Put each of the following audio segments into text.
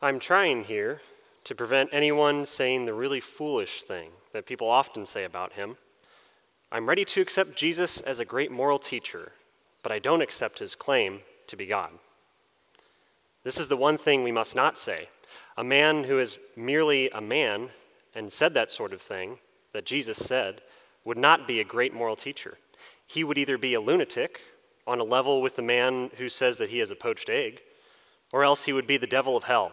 I'm trying here to prevent anyone saying the really foolish thing that people often say about him. I'm ready to accept Jesus as a great moral teacher, but I don't accept his claim to be God. This is the one thing we must not say. A man who is merely a man and said that sort of thing that Jesus said would not be a great moral teacher. He would either be a lunatic on a level with the man who says that he is a poached egg, or else he would be the devil of hell.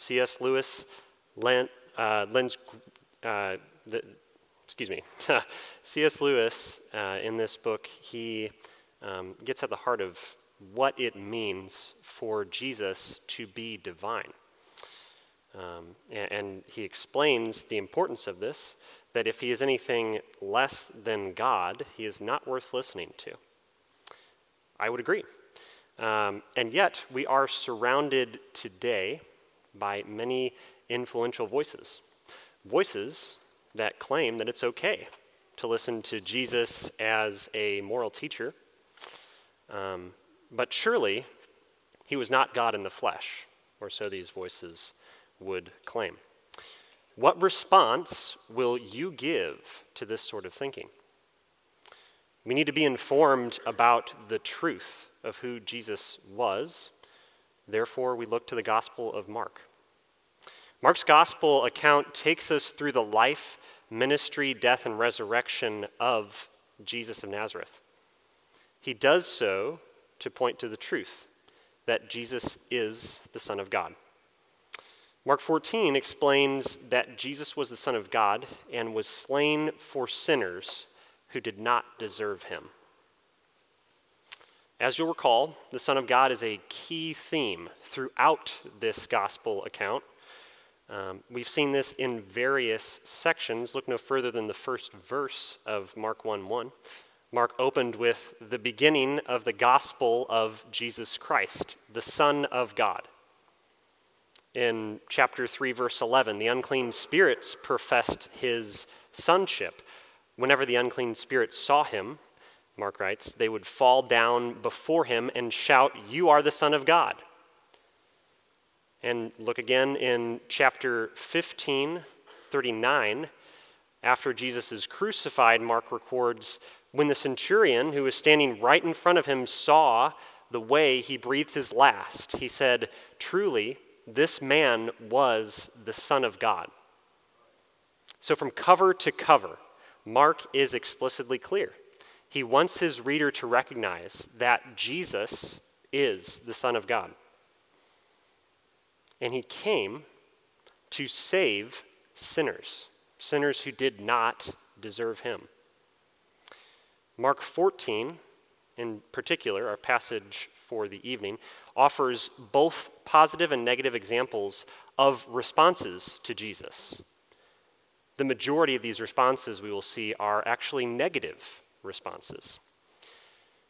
C.S. Lewis lent, uh, lends, uh, the, excuse me, C.S. Lewis, uh, in this book, he um, gets at the heart of what it means for Jesus to be divine. Um, and, and he explains the importance of this that if he is anything less than God, he is not worth listening to. I would agree. Um, and yet, we are surrounded today by many influential voices. Voices that claim that it's okay to listen to Jesus as a moral teacher. Um, but surely, he was not God in the flesh, or so these voices would claim. What response will you give to this sort of thinking? We need to be informed about the truth of who Jesus was. Therefore, we look to the Gospel of Mark. Mark's Gospel account takes us through the life, ministry, death, and resurrection of Jesus of Nazareth. He does so to point to the truth that Jesus is the Son of God. Mark 14 explains that Jesus was the Son of God and was slain for sinners who did not deserve him. As you'll recall, the Son of God is a key theme throughout this gospel account. Um, we've seen this in various sections. Look no further than the first verse of Mark 1 1. Mark opened with the beginning of the gospel of Jesus Christ, the Son of God. In chapter 3, verse 11, the unclean spirits professed his sonship. Whenever the unclean spirits saw him, Mark writes, they would fall down before him and shout, You are the Son of God. And look again in chapter 15, 39. After Jesus is crucified, Mark records, When the centurion who was standing right in front of him saw the way he breathed his last, he said, Truly, this man was the Son of God. So, from cover to cover, Mark is explicitly clear. He wants his reader to recognize that Jesus is the Son of God. And he came to save sinners, sinners who did not deserve him. Mark 14, in particular, our passage for the evening, offers both positive and negative examples of responses to Jesus. The majority of these responses we will see are actually negative responses.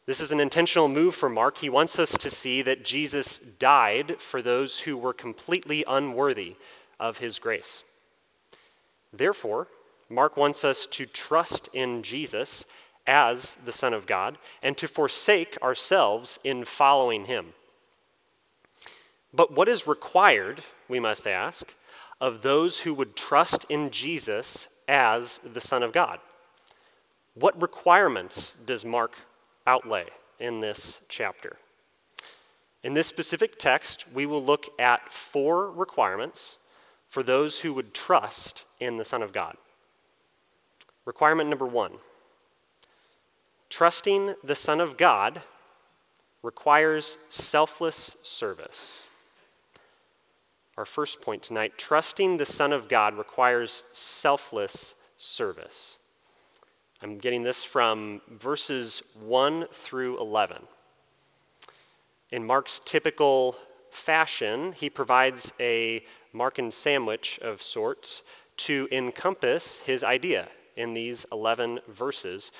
This is an intentional move for Mark. He wants us to see that Jesus died for those who were completely unworthy of his grace. Therefore, Mark wants us to trust in Jesus as the Son of God and to forsake ourselves in following him. But what is required, we must ask, of those who would trust in Jesus as the Son of God? What requirements does Mark outlay in this chapter? In this specific text, we will look at four requirements for those who would trust in the Son of God. Requirement number one trusting the Son of God requires selfless service. Our first point tonight trusting the Son of God requires selfless service. I'm getting this from verses 1 through 11. In Mark's typical fashion, he provides a Markan sandwich of sorts to encompass his idea in these 11 verses.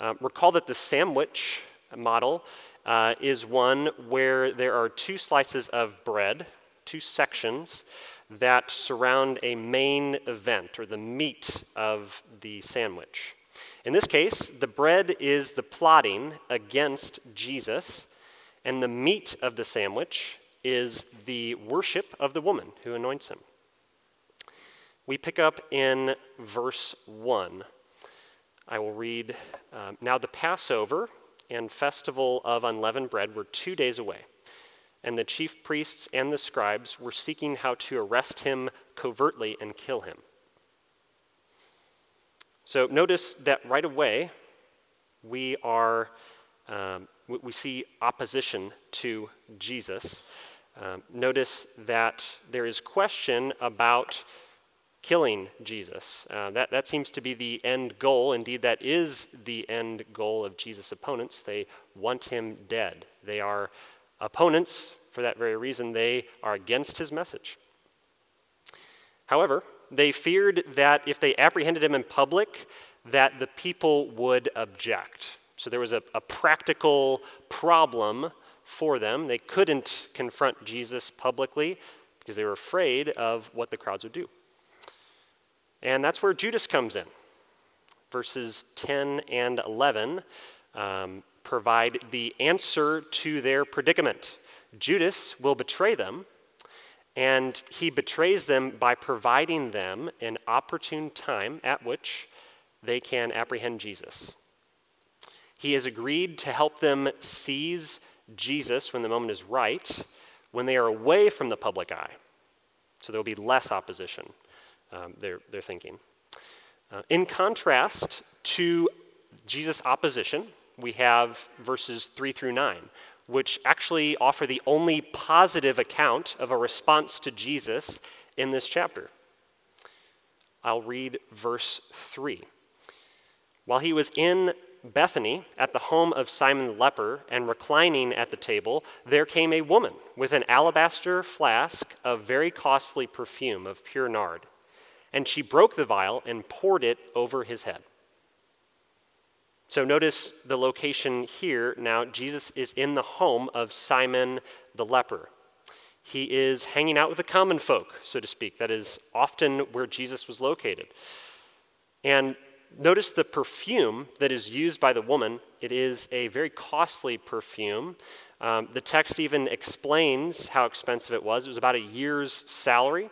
Uh, recall that the sandwich model uh, is one where there are two slices of bread, two sections, that surround a main event or the meat of the sandwich. In this case, the bread is the plotting against Jesus, and the meat of the sandwich is the worship of the woman who anoints him. We pick up in verse 1. I will read um, Now the Passover and festival of unleavened bread were two days away, and the chief priests and the scribes were seeking how to arrest him covertly and kill him. So notice that right away we are um, we see opposition to Jesus. Um, notice that there is question about killing Jesus. Uh, that, that seems to be the end goal. Indeed, that is the end goal of Jesus' opponents. They want him dead. They are opponents for that very reason. They are against his message. However, they feared that if they apprehended him in public, that the people would object. So there was a, a practical problem for them. They couldn't confront Jesus publicly because they were afraid of what the crowds would do. And that's where Judas comes in. Verses 10 and 11 um, provide the answer to their predicament. Judas will betray them, and he betrays them by providing them an opportune time at which they can apprehend Jesus. He has agreed to help them seize Jesus when the moment is right, when they are away from the public eye. So there will be less opposition um, they're, they're thinking. Uh, in contrast to Jesus' opposition, we have verses 3 through 9, which actually offer the only positive account of a response to Jesus in this chapter. I'll read verse 3. While he was in Bethany, at the home of Simon the leper, and reclining at the table, there came a woman with an alabaster flask of very costly perfume of pure nard and she broke the vial and poured it over his head. So notice the location here. Now, Jesus is in the home of Simon the leper. He is hanging out with the common folk, so to speak. That is often where Jesus was located. And notice the perfume that is used by the woman. It is a very costly perfume. Um, the text even explains how expensive it was. It was about a year's salary.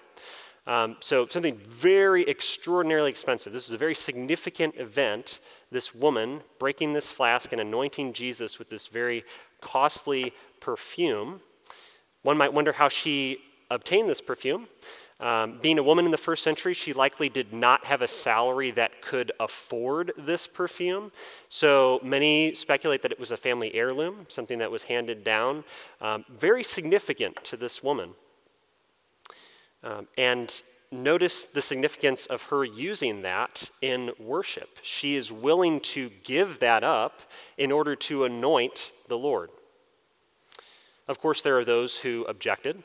Um, so, something very extraordinarily expensive. This is a very significant event. This woman breaking this flask and anointing Jesus with this very costly perfume. One might wonder how she obtained this perfume. Um, being a woman in the first century, she likely did not have a salary that could afford this perfume. So many speculate that it was a family heirloom, something that was handed down. Um, very significant to this woman. Um, and notice the significance of her using that in worship. She is willing to give that up in order to anoint the Lord. Of course, there are those who objected.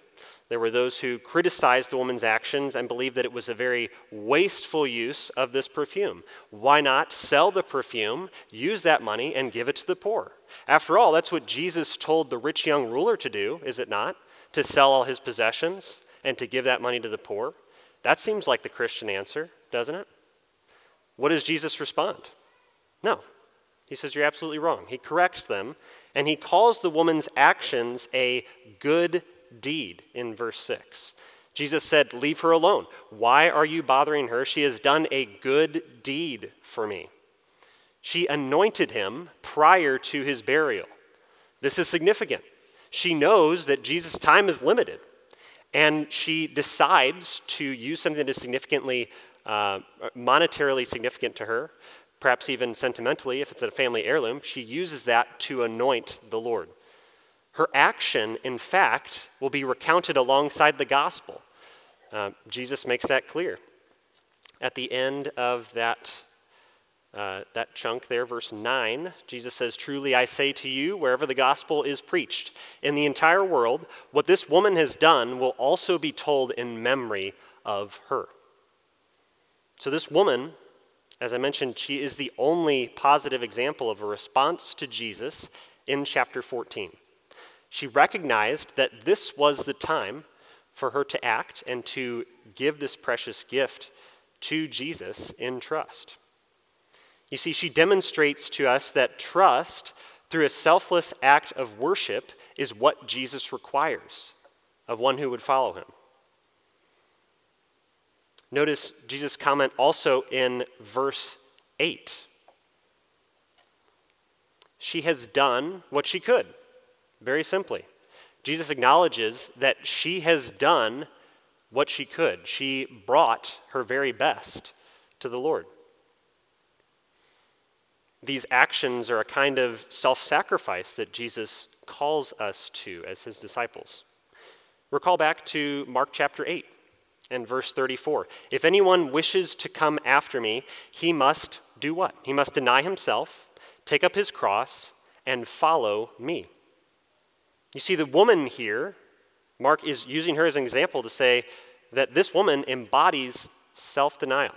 There were those who criticized the woman's actions and believed that it was a very wasteful use of this perfume. Why not sell the perfume, use that money, and give it to the poor? After all, that's what Jesus told the rich young ruler to do, is it not? To sell all his possessions and to give that money to the poor? That seems like the Christian answer, doesn't it? What does Jesus respond? No. He says, You're absolutely wrong. He corrects them, and he calls the woman's actions a good deed in verse 6. Jesus said, Leave her alone. Why are you bothering her? She has done a good deed for me. She anointed him prior to his burial. This is significant. She knows that Jesus' time is limited. And she decides to use something that is significantly, uh, monetarily significant to her, perhaps even sentimentally, if it's a family heirloom. She uses that to anoint the Lord. Her action, in fact, will be recounted alongside the gospel. Uh, Jesus makes that clear. At the end of that uh, that chunk there, verse 9, Jesus says, Truly I say to you, wherever the gospel is preached in the entire world, what this woman has done will also be told in memory of her. So, this woman, as I mentioned, she is the only positive example of a response to Jesus in chapter 14. She recognized that this was the time for her to act and to give this precious gift to Jesus in trust. You see, she demonstrates to us that trust through a selfless act of worship is what Jesus requires of one who would follow him. Notice Jesus' comment also in verse 8. She has done what she could, very simply. Jesus acknowledges that she has done what she could. She brought her very best to the Lord. These actions are a kind of self sacrifice that Jesus calls us to as his disciples. Recall back to Mark chapter 8 and verse 34. If anyone wishes to come after me, he must do what? He must deny himself, take up his cross, and follow me. You see, the woman here, Mark is using her as an example to say that this woman embodies self denial.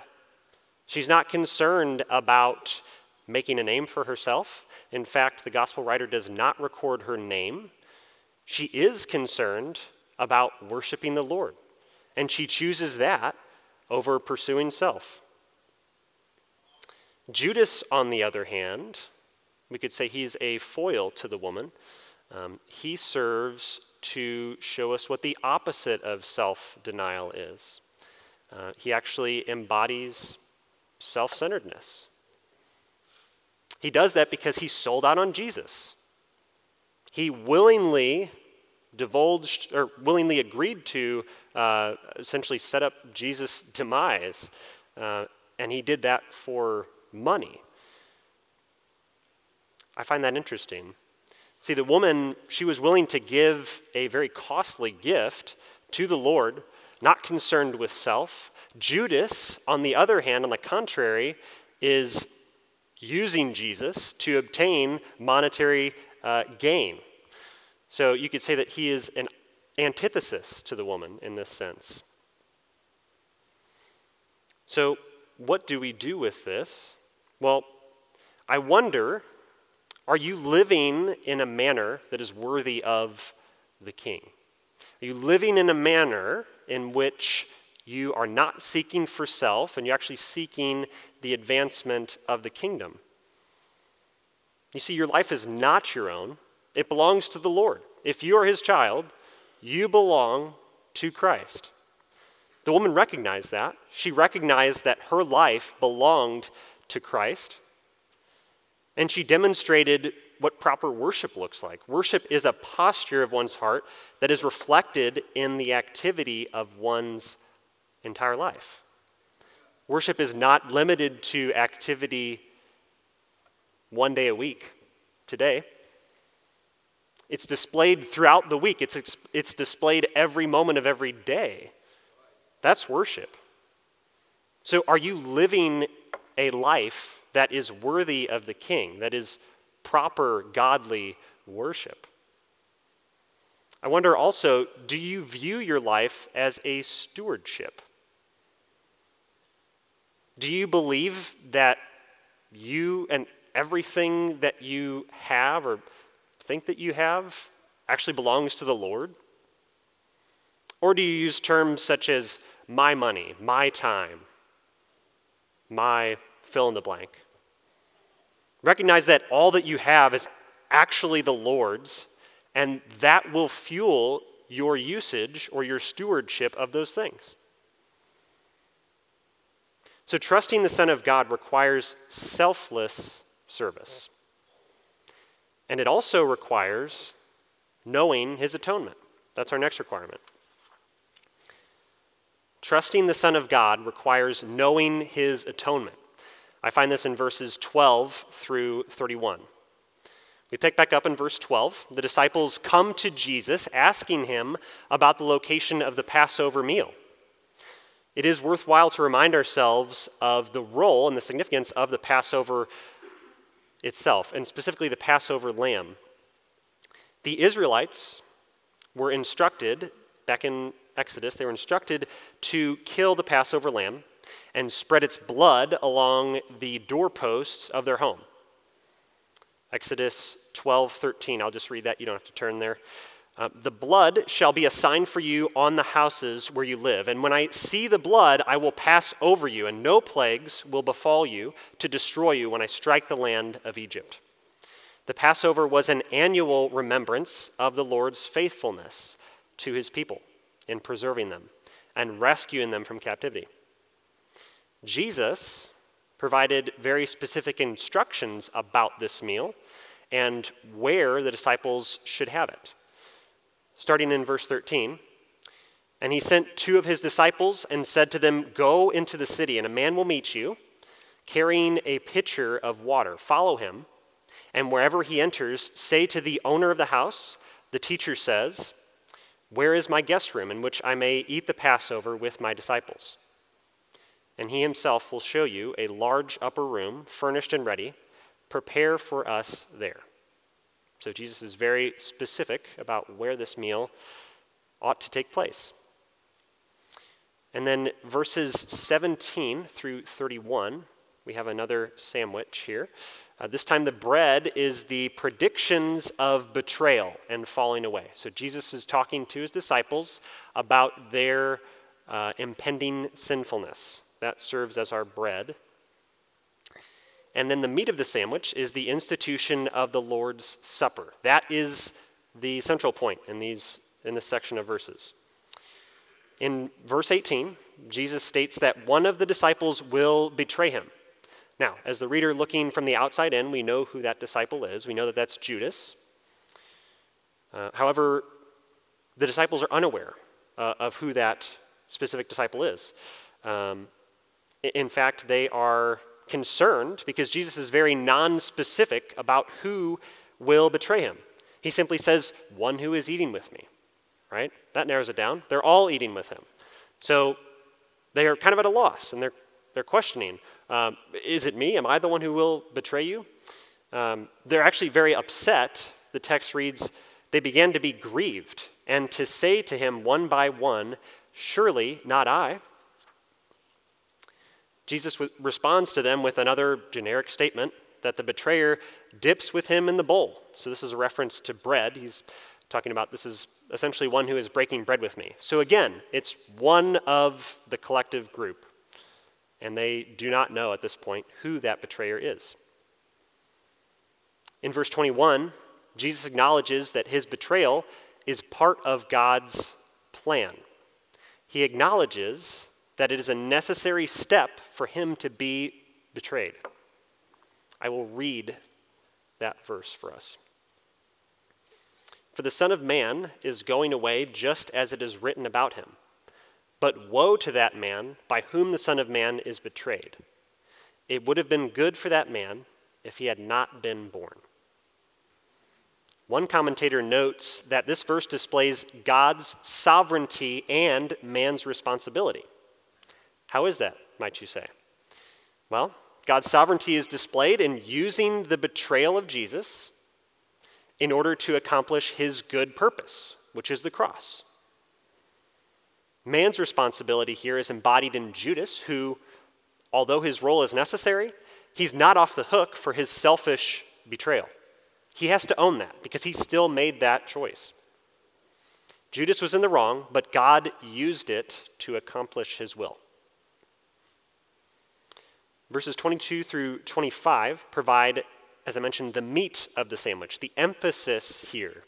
She's not concerned about making a name for herself. In fact, the gospel writer does not record her name. She is concerned about worshiping the Lord, and she chooses that over pursuing self. Judas, on the other hand, we could say he's a foil to the woman. Um, he serves to show us what the opposite of self denial is. Uh, he actually embodies self centeredness. He does that because he sold out on Jesus. He willingly divulged or willingly agreed to uh, essentially set up Jesus' demise, uh, and he did that for money. I find that interesting. See, the woman, she was willing to give a very costly gift to the Lord, not concerned with self. Judas, on the other hand, on the contrary, is using Jesus to obtain monetary uh, gain. So you could say that he is an antithesis to the woman in this sense. So, what do we do with this? Well, I wonder are you living in a manner that is worthy of the king? Are you living in a manner in which you are not seeking for self and you're actually seeking the advancement of the kingdom. You see, your life is not your own, it belongs to the Lord. If you are his child, you belong to Christ. The woman recognized that. She recognized that her life belonged to Christ. And she demonstrated what proper worship looks like. Worship is a posture of one's heart that is reflected in the activity of one's entire life. Worship is not limited to activity one day a week, today. It's displayed throughout the week, it's, it's displayed every moment of every day. That's worship. So, are you living a life that is worthy of the king, that is proper, godly worship? I wonder also do you view your life as a stewardship? Do you believe that you and everything that you have or think that you have actually belongs to the Lord? Or do you use terms such as my money, my time, my fill in the blank? Recognize that all that you have is actually the Lord's, and that will fuel your usage or your stewardship of those things. So, trusting the Son of God requires selfless service. And it also requires knowing his atonement. That's our next requirement. Trusting the Son of God requires knowing his atonement. I find this in verses 12 through 31. We pick back up in verse 12. The disciples come to Jesus asking him about the location of the Passover meal. It is worthwhile to remind ourselves of the role and the significance of the Passover itself, and specifically the Passover lamb. The Israelites were instructed, back in Exodus, they were instructed to kill the Passover lamb and spread its blood along the doorposts of their home. Exodus 12, 13. I'll just read that. You don't have to turn there. Uh, the blood shall be a sign for you on the houses where you live. And when I see the blood, I will pass over you, and no plagues will befall you to destroy you when I strike the land of Egypt. The Passover was an annual remembrance of the Lord's faithfulness to his people in preserving them and rescuing them from captivity. Jesus provided very specific instructions about this meal and where the disciples should have it. Starting in verse 13, and he sent two of his disciples and said to them, Go into the city, and a man will meet you, carrying a pitcher of water. Follow him, and wherever he enters, say to the owner of the house, The teacher says, Where is my guest room in which I may eat the Passover with my disciples? and he himself will show you a large upper room, furnished and ready. Prepare for us there. So Jesus is very specific about where this meal ought to take place. And then verses 17 through 31, we have another sandwich here. Uh, this time, the bread is the predictions of betrayal and falling away. So, Jesus is talking to his disciples about their uh, impending sinfulness. That serves as our bread. And then the meat of the sandwich is the institution of the Lord's Supper. That is the central point in, these, in this section of verses. In verse 18, Jesus states that one of the disciples will betray him. Now, as the reader looking from the outside in, we know who that disciple is. We know that that's Judas. Uh, however, the disciples are unaware uh, of who that specific disciple is. Um, in fact, they are concerned because Jesus is very non-specific about who will betray him. He simply says, One who is eating with me, right? That narrows it down. They're all eating with him. So they are kind of at a loss and they're, they're questioning um, Is it me? Am I the one who will betray you? Um, they're actually very upset. The text reads, They began to be grieved and to say to him one by one, Surely not I. Jesus w- responds to them with another generic statement that the betrayer dips with him in the bowl. So this is a reference to bread. He's talking about this is essentially one who is breaking bread with me. So again, it's one of the collective group. And they do not know at this point who that betrayer is. In verse 21, Jesus acknowledges that his betrayal is part of God's plan. He acknowledges that it is a necessary step for him to be betrayed. I will read that verse for us. For the Son of Man is going away just as it is written about him. But woe to that man by whom the Son of Man is betrayed. It would have been good for that man if he had not been born. One commentator notes that this verse displays God's sovereignty and man's responsibility. How is that, might you say? Well, God's sovereignty is displayed in using the betrayal of Jesus in order to accomplish his good purpose, which is the cross. Man's responsibility here is embodied in Judas, who, although his role is necessary, he's not off the hook for his selfish betrayal. He has to own that because he still made that choice. Judas was in the wrong, but God used it to accomplish his will. Verses 22 through 25 provide, as I mentioned, the meat of the sandwich, the emphasis here,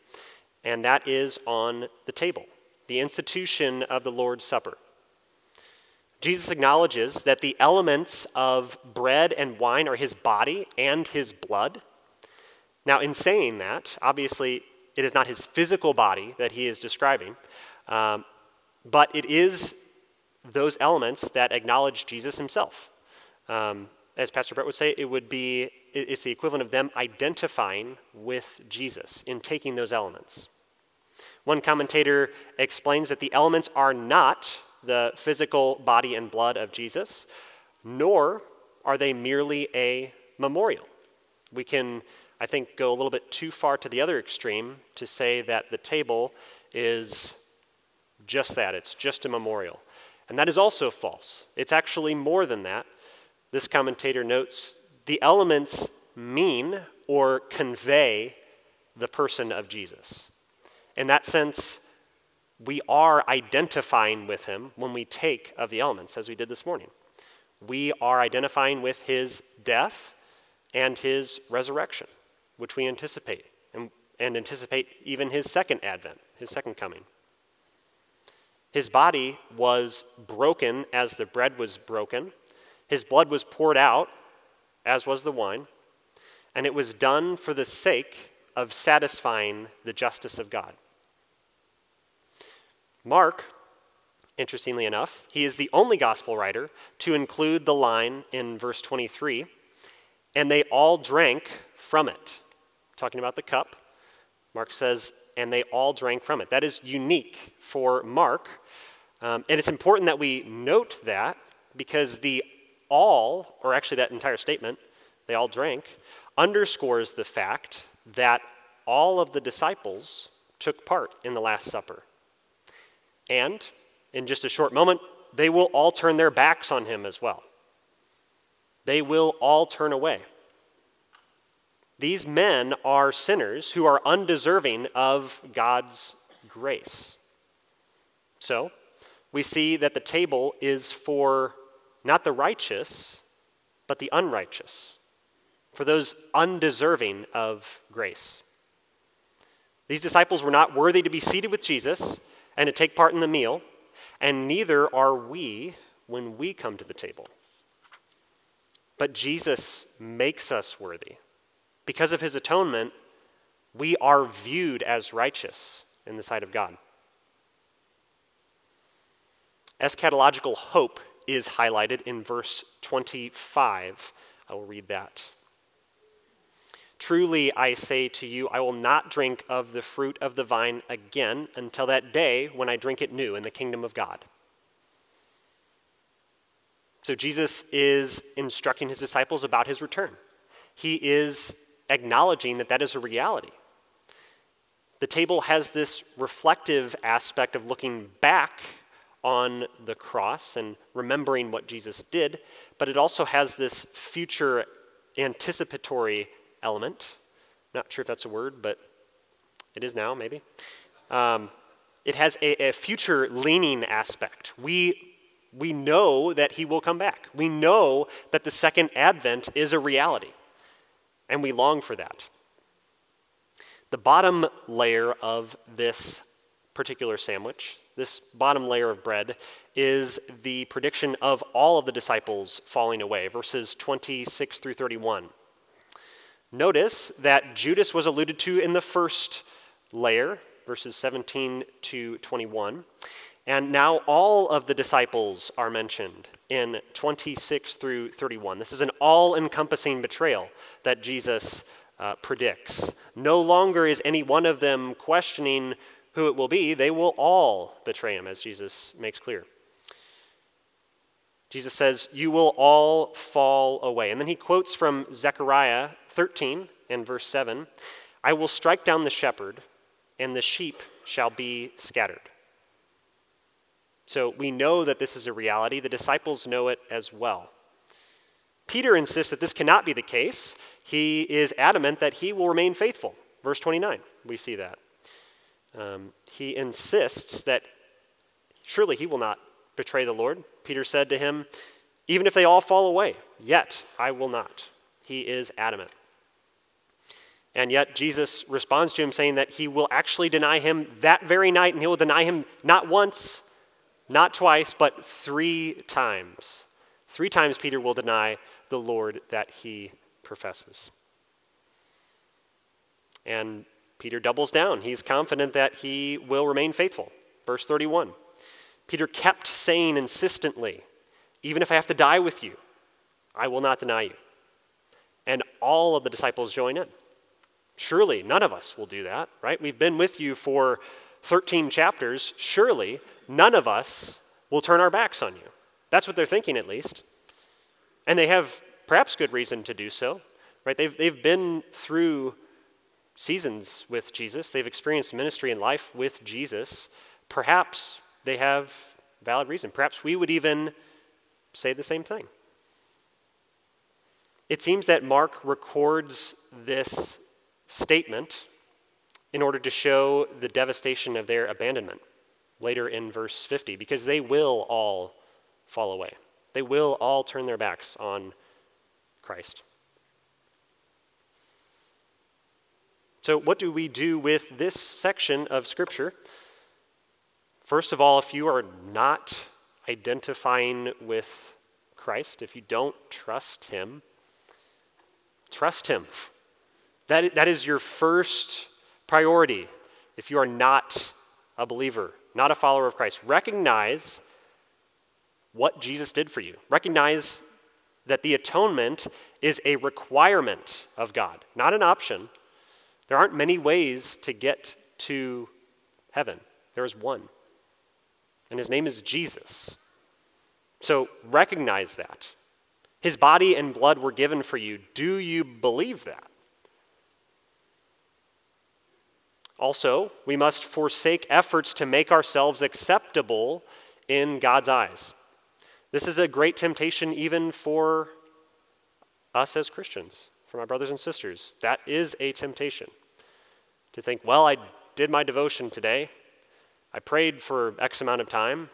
and that is on the table, the institution of the Lord's Supper. Jesus acknowledges that the elements of bread and wine are his body and his blood. Now, in saying that, obviously, it is not his physical body that he is describing, um, but it is those elements that acknowledge Jesus himself. Um, as Pastor Brett would say, it would be it's the equivalent of them identifying with Jesus in taking those elements. One commentator explains that the elements are not the physical body and blood of Jesus, nor are they merely a memorial. We can, I think, go a little bit too far to the other extreme to say that the table is just that, it's just a memorial. And that is also false. It's actually more than that. This commentator notes the elements mean or convey the person of Jesus. In that sense, we are identifying with him when we take of the elements, as we did this morning. We are identifying with his death and his resurrection, which we anticipate, and, and anticipate even his second advent, his second coming. His body was broken as the bread was broken, his blood was poured out, as was the wine, and it was done for the sake of satisfying the justice of God. Mark, interestingly enough, he is the only gospel writer to include the line in verse 23 and they all drank from it. Talking about the cup, Mark says, and they all drank from it. That is unique for Mark. Um, and it's important that we note that because the all, or actually that entire statement, they all drank, underscores the fact that all of the disciples took part in the Last Supper. And in just a short moment, they will all turn their backs on him as well. They will all turn away. These men are sinners who are undeserving of God's grace. So, we see that the table is for not the righteous, but the unrighteous, for those undeserving of grace. These disciples were not worthy to be seated with Jesus and to take part in the meal, and neither are we when we come to the table. But Jesus makes us worthy. Because of his atonement, we are viewed as righteous in the sight of God. Eschatological hope is highlighted in verse 25. I will read that. Truly, I say to you, I will not drink of the fruit of the vine again until that day when I drink it new in the kingdom of God. So, Jesus is instructing his disciples about his return. He is acknowledging that that is a reality. The table has this reflective aspect of looking back on the cross and remembering what Jesus did, but it also has this future anticipatory element. Not sure if that's a word, but it is now, maybe. Um, it has a, a future leaning aspect. We, we know that he will come back. We know that the second advent is a reality, and we long for that. The bottom layer of this particular sandwich, this bottom layer of bread, is the prediction of all of the disciples falling away, verses 26 through 31. Notice that Judas was alluded to in the first layer, verses 17 to 21. And now all of the disciples are mentioned in 26 through 31. This is an all encompassing betrayal that Jesus uh, predicts. No longer is any one of them questioning who it will be, they will all betray him, as Jesus makes clear. Jesus says, You will all fall away. And then he quotes from Zechariah 13 and verse 7 I will strike down the shepherd, and the sheep shall be scattered. So we know that this is a reality. The disciples know it as well. Peter insists that this cannot be the case. He is adamant that he will remain faithful. Verse 29, we see that. Um, he insists that surely he will not betray the Lord. Peter said to him, Even if they all fall away, yet I will not. He is adamant. And yet Jesus responds to him saying that he will actually deny him that very night, and he will deny him not once, not twice, but three times. Three times Peter will deny the Lord that he professes. And Peter doubles down. He's confident that he will remain faithful. Verse 31. Peter kept saying insistently, Even if I have to die with you, I will not deny you. And all of the disciples join in. Surely none of us will do that, right? We've been with you for 13 chapters. Surely none of us we'll turn our backs on you. That's what they're thinking, at least. And they have perhaps good reason to do so, right? They've, they've been through seasons with Jesus, they've experienced ministry and life with Jesus. Perhaps they have valid reason. Perhaps we would even say the same thing. It seems that Mark records this statement in order to show the devastation of their abandonment later in verse 50, because they will all fall away. They will all turn their backs on Christ. So, what do we do with this section of Scripture? First of all, if you are not identifying with Christ, if you don't trust Him, trust Him. That, that is your first priority if you are not a believer, not a follower of Christ. Recognize what Jesus did for you. Recognize that the atonement is a requirement of God, not an option. There aren't many ways to get to heaven, there is one, and his name is Jesus. So recognize that. His body and blood were given for you. Do you believe that? Also, we must forsake efforts to make ourselves acceptable in God's eyes. This is a great temptation even for us as Christians, for my brothers and sisters. That is a temptation to think, well, I did my devotion today, I prayed for X amount of time.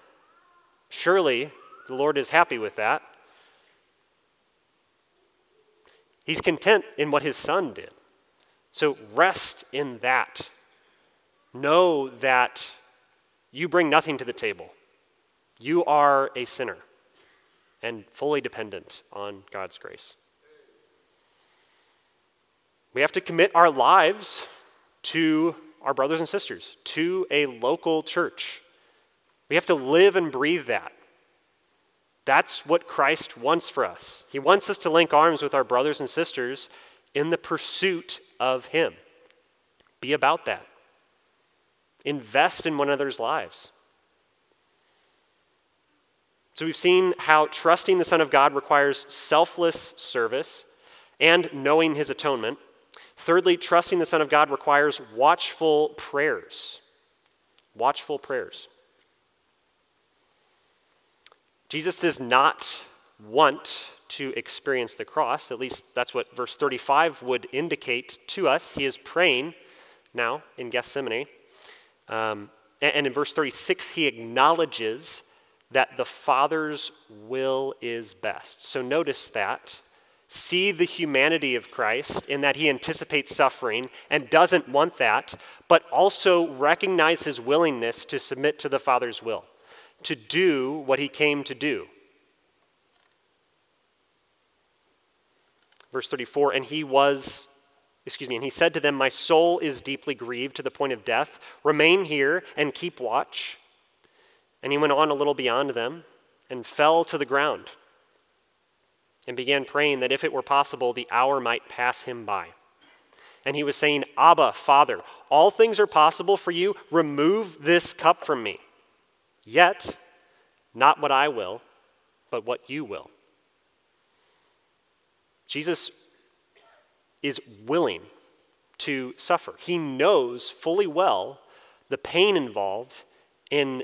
Surely the Lord is happy with that. He's content in what his son did. So rest in that. Know that you bring nothing to the table. You are a sinner and fully dependent on God's grace. We have to commit our lives to our brothers and sisters, to a local church. We have to live and breathe that. That's what Christ wants for us. He wants us to link arms with our brothers and sisters in the pursuit of Him. Be about that. Invest in one another's lives. So we've seen how trusting the Son of God requires selfless service and knowing his atonement. Thirdly, trusting the Son of God requires watchful prayers. Watchful prayers. Jesus does not want to experience the cross. At least that's what verse 35 would indicate to us. He is praying now in Gethsemane. Um, and in verse 36, he acknowledges that the Father's will is best. So notice that. See the humanity of Christ in that he anticipates suffering and doesn't want that, but also recognize his willingness to submit to the Father's will, to do what he came to do. Verse 34 And he was, excuse me, and he said to them, My soul is deeply grieved to the point of death. Remain here and keep watch. And he went on a little beyond them and fell to the ground and began praying that if it were possible, the hour might pass him by. And he was saying, Abba, Father, all things are possible for you. Remove this cup from me. Yet, not what I will, but what you will. Jesus is willing to suffer. He knows fully well the pain involved in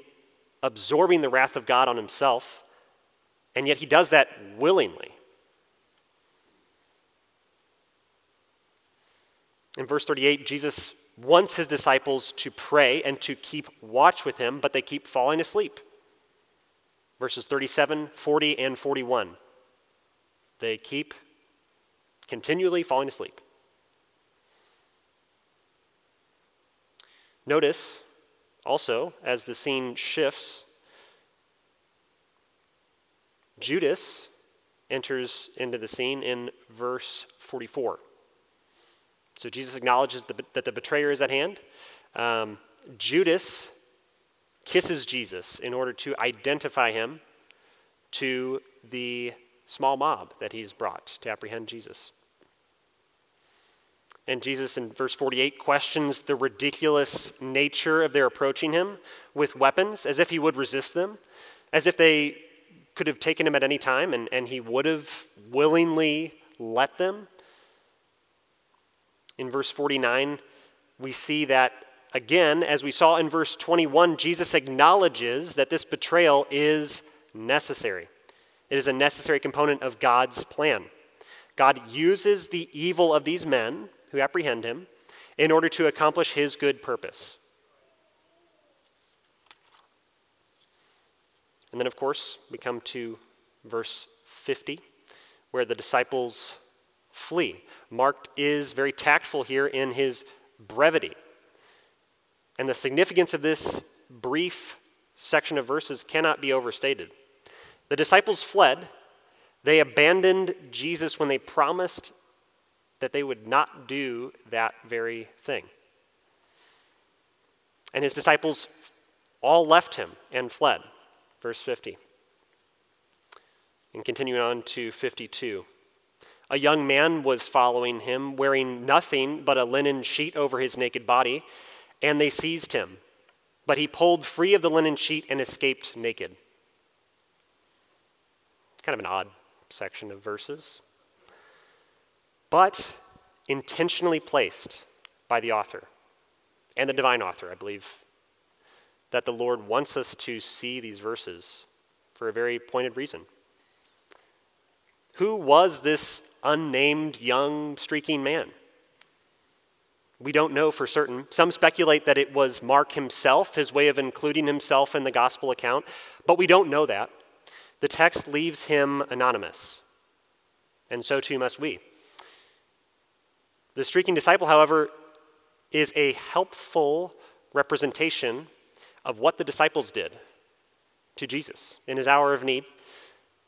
absorbing the wrath of God on himself, and yet he does that willingly. In verse 38, Jesus wants his disciples to pray and to keep watch with him, but they keep falling asleep. Verses 37, 40, and 41. They keep continually falling asleep. Notice also, as the scene shifts, Judas enters into the scene in verse 44. So Jesus acknowledges the, that the betrayer is at hand. Um, Judas kisses Jesus in order to identify him to the small mob that he's brought to apprehend Jesus. And Jesus, in verse 48, questions the ridiculous nature of their approaching him with weapons as if he would resist them. as if they could have taken him at any time and, and he would have willingly let them. In verse 49, we see that again, as we saw in verse 21, Jesus acknowledges that this betrayal is necessary. It is a necessary component of God's plan. God uses the evil of these men who apprehend him in order to accomplish his good purpose. And then, of course, we come to verse 50, where the disciples flee. Mark is very tactful here in his brevity. And the significance of this brief section of verses cannot be overstated. The disciples fled. They abandoned Jesus when they promised that they would not do that very thing. And his disciples all left him and fled. Verse 50. And continuing on to 52. A young man was following him, wearing nothing but a linen sheet over his naked body, and they seized him. But he pulled free of the linen sheet and escaped naked. It's Kind of an odd section of verses, but intentionally placed by the author and the divine author, I believe, that the Lord wants us to see these verses for a very pointed reason. Who was this unnamed young streaking man? We don't know for certain. Some speculate that it was Mark himself, his way of including himself in the gospel account, but we don't know that. The text leaves him anonymous, and so too must we. The streaking disciple, however, is a helpful representation of what the disciples did to Jesus in his hour of need.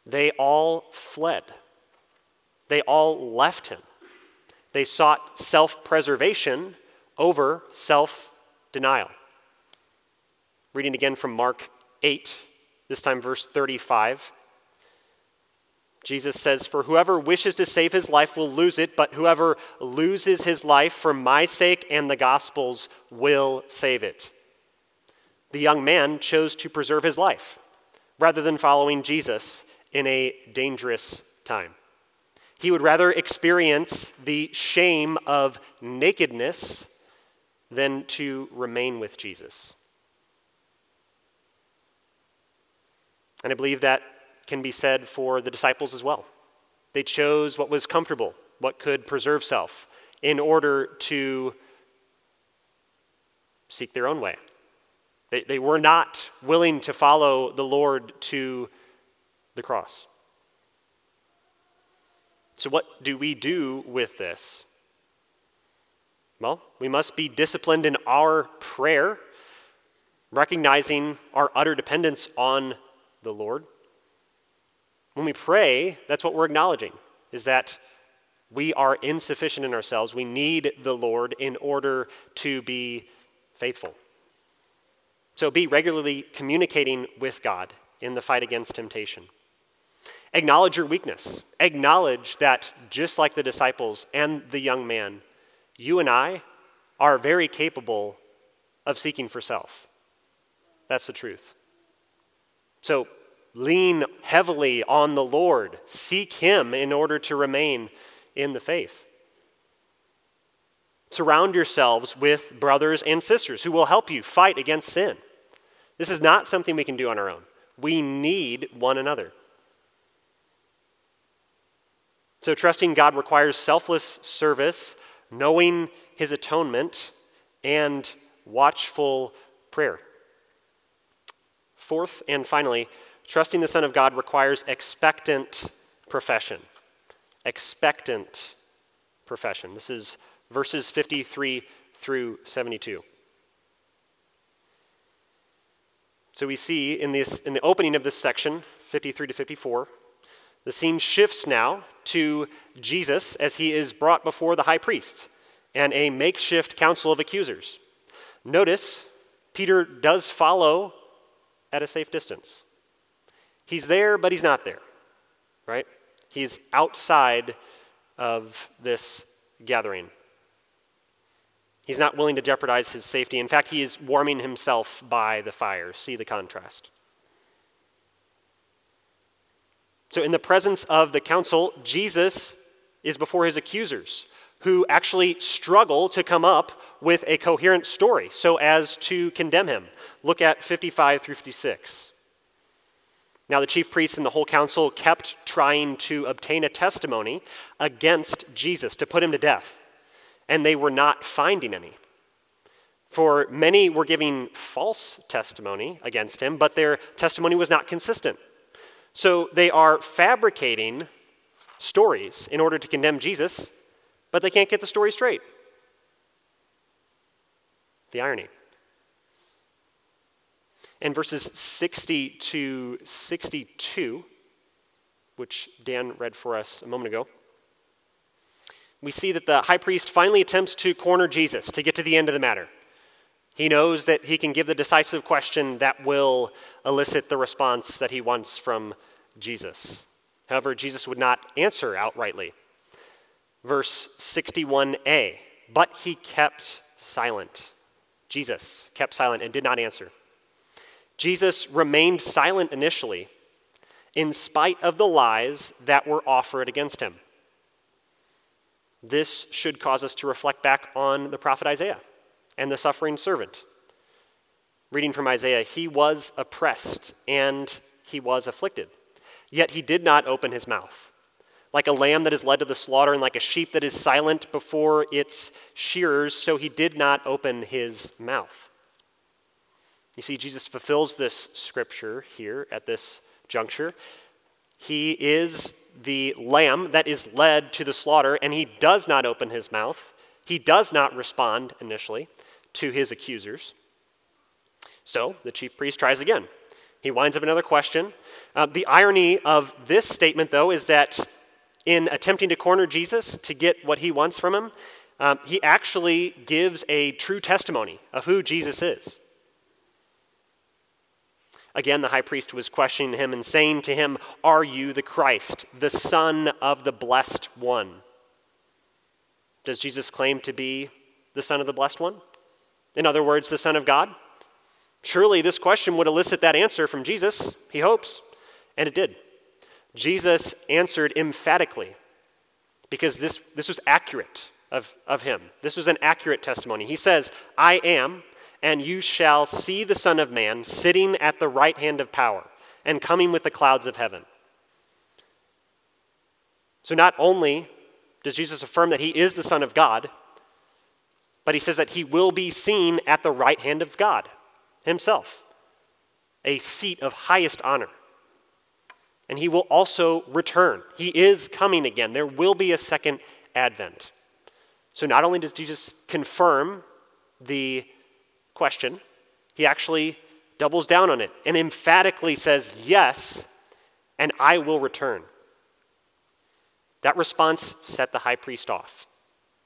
They all fled, they all left him. They sought self preservation over self denial. Reading again from Mark 8, this time verse 35. Jesus says, For whoever wishes to save his life will lose it, but whoever loses his life for my sake and the gospel's will save it the young man chose to preserve his life rather than following Jesus in a dangerous time. He would rather experience the shame of nakedness than to remain with Jesus. And I believe that can be said for the disciples as well. They chose what was comfortable, what could preserve self, in order to seek their own way. They, they were not willing to follow the Lord to the cross. So, what do we do with this? Well, we must be disciplined in our prayer, recognizing our utter dependence on the Lord. When we pray, that's what we're acknowledging, is that we are insufficient in ourselves. We need the Lord in order to be faithful. So be regularly communicating with God in the fight against temptation. Acknowledge your weakness. Acknowledge that just like the disciples and the young man, you and I are very capable of seeking for self. That's the truth. So lean heavily on the Lord, seek Him in order to remain in the faith. Surround yourselves with brothers and sisters who will help you fight against sin. This is not something we can do on our own. We need one another. So, trusting God requires selfless service, knowing His atonement, and watchful prayer. Fourth and finally, trusting the Son of God requires expectant profession. Expectant profession. This is verses 53 through 72. So we see in, this, in the opening of this section, 53 to 54, the scene shifts now to Jesus as he is brought before the high priest and a makeshift council of accusers. Notice, Peter does follow at a safe distance. He's there, but he's not there, right? He's outside of this gathering. He's not willing to jeopardize his safety. In fact, he is warming himself by the fire. See the contrast. So, in the presence of the council, Jesus is before his accusers, who actually struggle to come up with a coherent story so as to condemn him. Look at 55 through 56. Now, the chief priests and the whole council kept trying to obtain a testimony against Jesus to put him to death, and they were not finding any. For many were giving false testimony against him, but their testimony was not consistent. So they are fabricating stories in order to condemn Jesus, but they can't get the story straight. The irony. In verses 60 to 62, which Dan read for us a moment ago, we see that the high priest finally attempts to corner Jesus to get to the end of the matter. He knows that he can give the decisive question that will elicit the response that he wants from Jesus. However, Jesus would not answer outrightly. Verse 61a, but he kept silent. Jesus kept silent and did not answer. Jesus remained silent initially, in spite of the lies that were offered against him. This should cause us to reflect back on the prophet Isaiah and the suffering servant. Reading from Isaiah, he was oppressed and he was afflicted, yet he did not open his mouth. Like a lamb that is led to the slaughter, and like a sheep that is silent before its shearers, so he did not open his mouth. You see, Jesus fulfills this scripture here at this juncture. He is the lamb that is led to the slaughter, and he does not open his mouth. He does not respond initially to his accusers. So the chief priest tries again. He winds up another question. Uh, the irony of this statement, though, is that in attempting to corner Jesus to get what he wants from him, um, he actually gives a true testimony of who Jesus is. Again, the high priest was questioning him and saying to him, Are you the Christ, the Son of the Blessed One? Does Jesus claim to be the Son of the Blessed One? In other words, the Son of God? Surely this question would elicit that answer from Jesus, he hopes, and it did. Jesus answered emphatically because this, this was accurate of, of him. This was an accurate testimony. He says, I am and you shall see the Son of Man sitting at the right hand of power and coming with the clouds of heaven. So, not only does Jesus affirm that he is the Son of God, but he says that he will be seen at the right hand of God himself, a seat of highest honor. And he will also return. He is coming again. There will be a second advent. So, not only does Jesus confirm the question, he actually doubles down on it and emphatically says, Yes, and I will return. That response set the high priest off.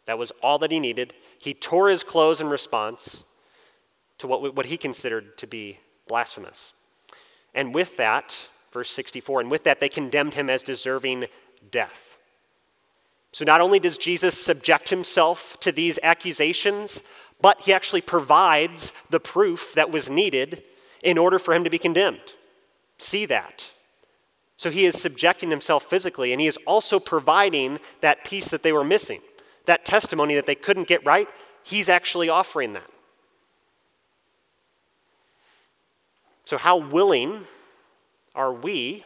That was all that he needed. He tore his clothes in response to what, what he considered to be blasphemous. And with that, verse 64, and with that, they condemned him as deserving death. So not only does Jesus subject himself to these accusations, but he actually provides the proof that was needed in order for him to be condemned. See that. So he is subjecting himself physically, and he is also providing that piece that they were missing, that testimony that they couldn't get right. He's actually offering that. So, how willing are we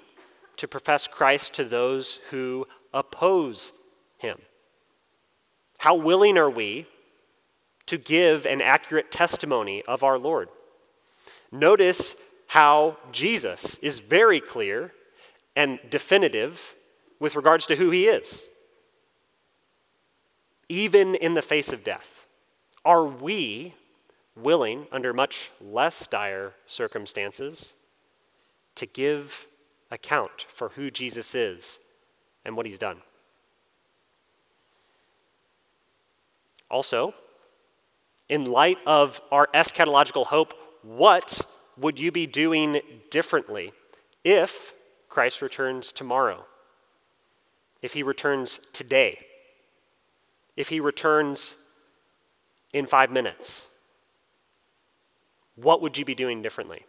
to profess Christ to those who oppose him? How willing are we to give an accurate testimony of our Lord. Notice how Jesus is very clear and definitive with regards to who he is, even in the face of death. Are we willing, under much less dire circumstances, to give account for who Jesus is and what he's done? Also, in light of our eschatological hope, what would you be doing differently if Christ returns tomorrow? If he returns today? If he returns in five minutes? What would you be doing differently?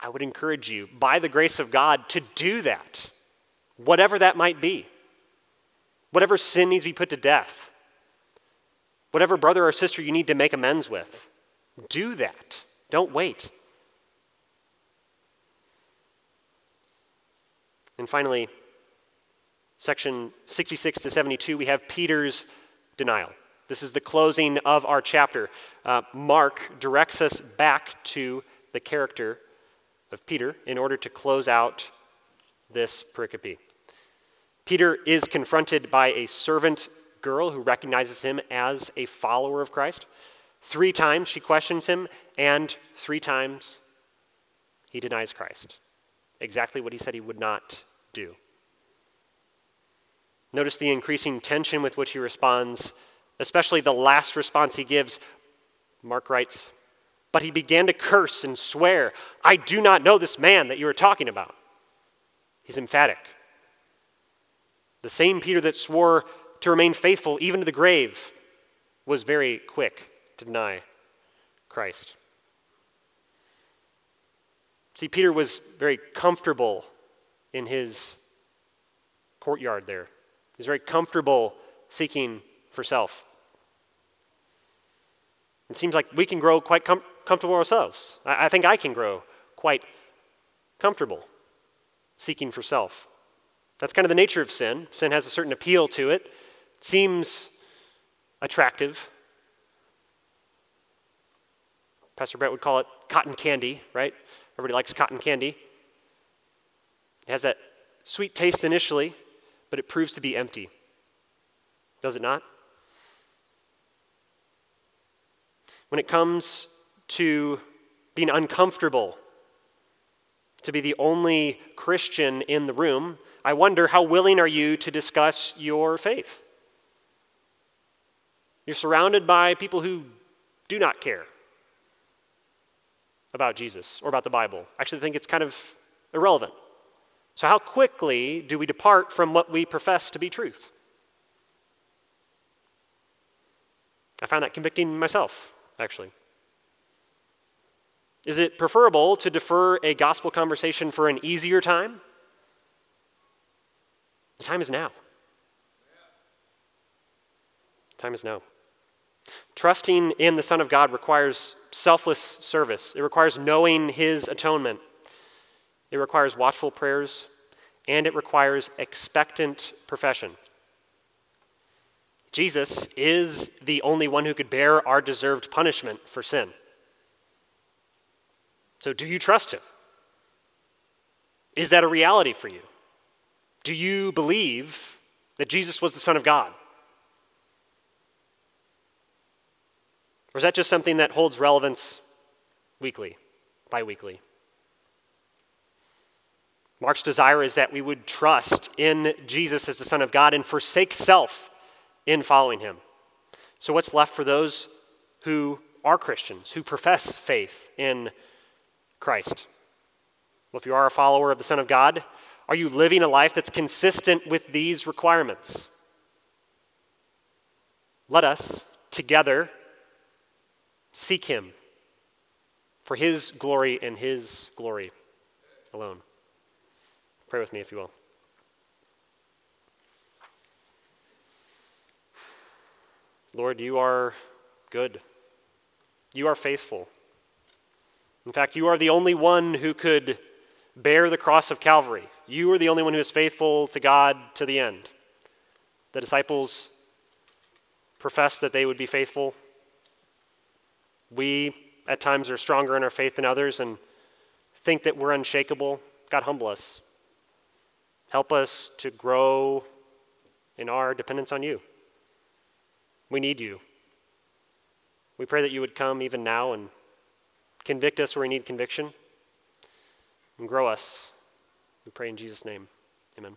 I would encourage you, by the grace of God, to do that, whatever that might be. Whatever sin needs to be put to death, whatever brother or sister you need to make amends with, do that. Don't wait. And finally, section 66 to 72, we have Peter's denial. This is the closing of our chapter. Uh, Mark directs us back to the character of Peter in order to close out this pericope. Peter is confronted by a servant girl who recognizes him as a follower of Christ. Three times she questions him, and three times he denies Christ. Exactly what he said he would not do. Notice the increasing tension with which he responds, especially the last response he gives. Mark writes, But he began to curse and swear, I do not know this man that you are talking about. He's emphatic. The same Peter that swore to remain faithful even to the grave was very quick to deny Christ. See, Peter was very comfortable in his courtyard there. He's very comfortable seeking for self. It seems like we can grow quite com- comfortable ourselves. I-, I think I can grow quite comfortable seeking for self. That's kind of the nature of sin. Sin has a certain appeal to it, it seems attractive. Pastor Brett would call it cotton candy, right? Everybody likes cotton candy. It has that sweet taste initially, but it proves to be empty. Does it not? When it comes to being uncomfortable, to be the only Christian in the room, I wonder how willing are you to discuss your faith? You're surrounded by people who do not care about Jesus or about the Bible. I actually think it's kind of irrelevant. So, how quickly do we depart from what we profess to be truth? I found that convicting myself, actually. Is it preferable to defer a gospel conversation for an easier time the time is now. The time is now. Trusting in the Son of God requires selfless service, it requires knowing His atonement, it requires watchful prayers, and it requires expectant profession. Jesus is the only one who could bear our deserved punishment for sin. So, do you trust Him? Is that a reality for you? Do you believe that Jesus was the Son of God? Or is that just something that holds relevance weekly, bi weekly? Mark's desire is that we would trust in Jesus as the Son of God and forsake self in following him. So, what's left for those who are Christians, who profess faith in Christ? Well, if you are a follower of the Son of God, are you living a life that's consistent with these requirements? Let us together seek Him for His glory and His glory alone. Pray with me, if you will. Lord, you are good. You are faithful. In fact, you are the only one who could bear the cross of Calvary. You are the only one who is faithful to God to the end. The disciples professed that they would be faithful. We, at times, are stronger in our faith than others and think that we're unshakable. God, humble us. Help us to grow in our dependence on you. We need you. We pray that you would come even now and convict us where we need conviction and grow us. We pray in Jesus' name. Amen.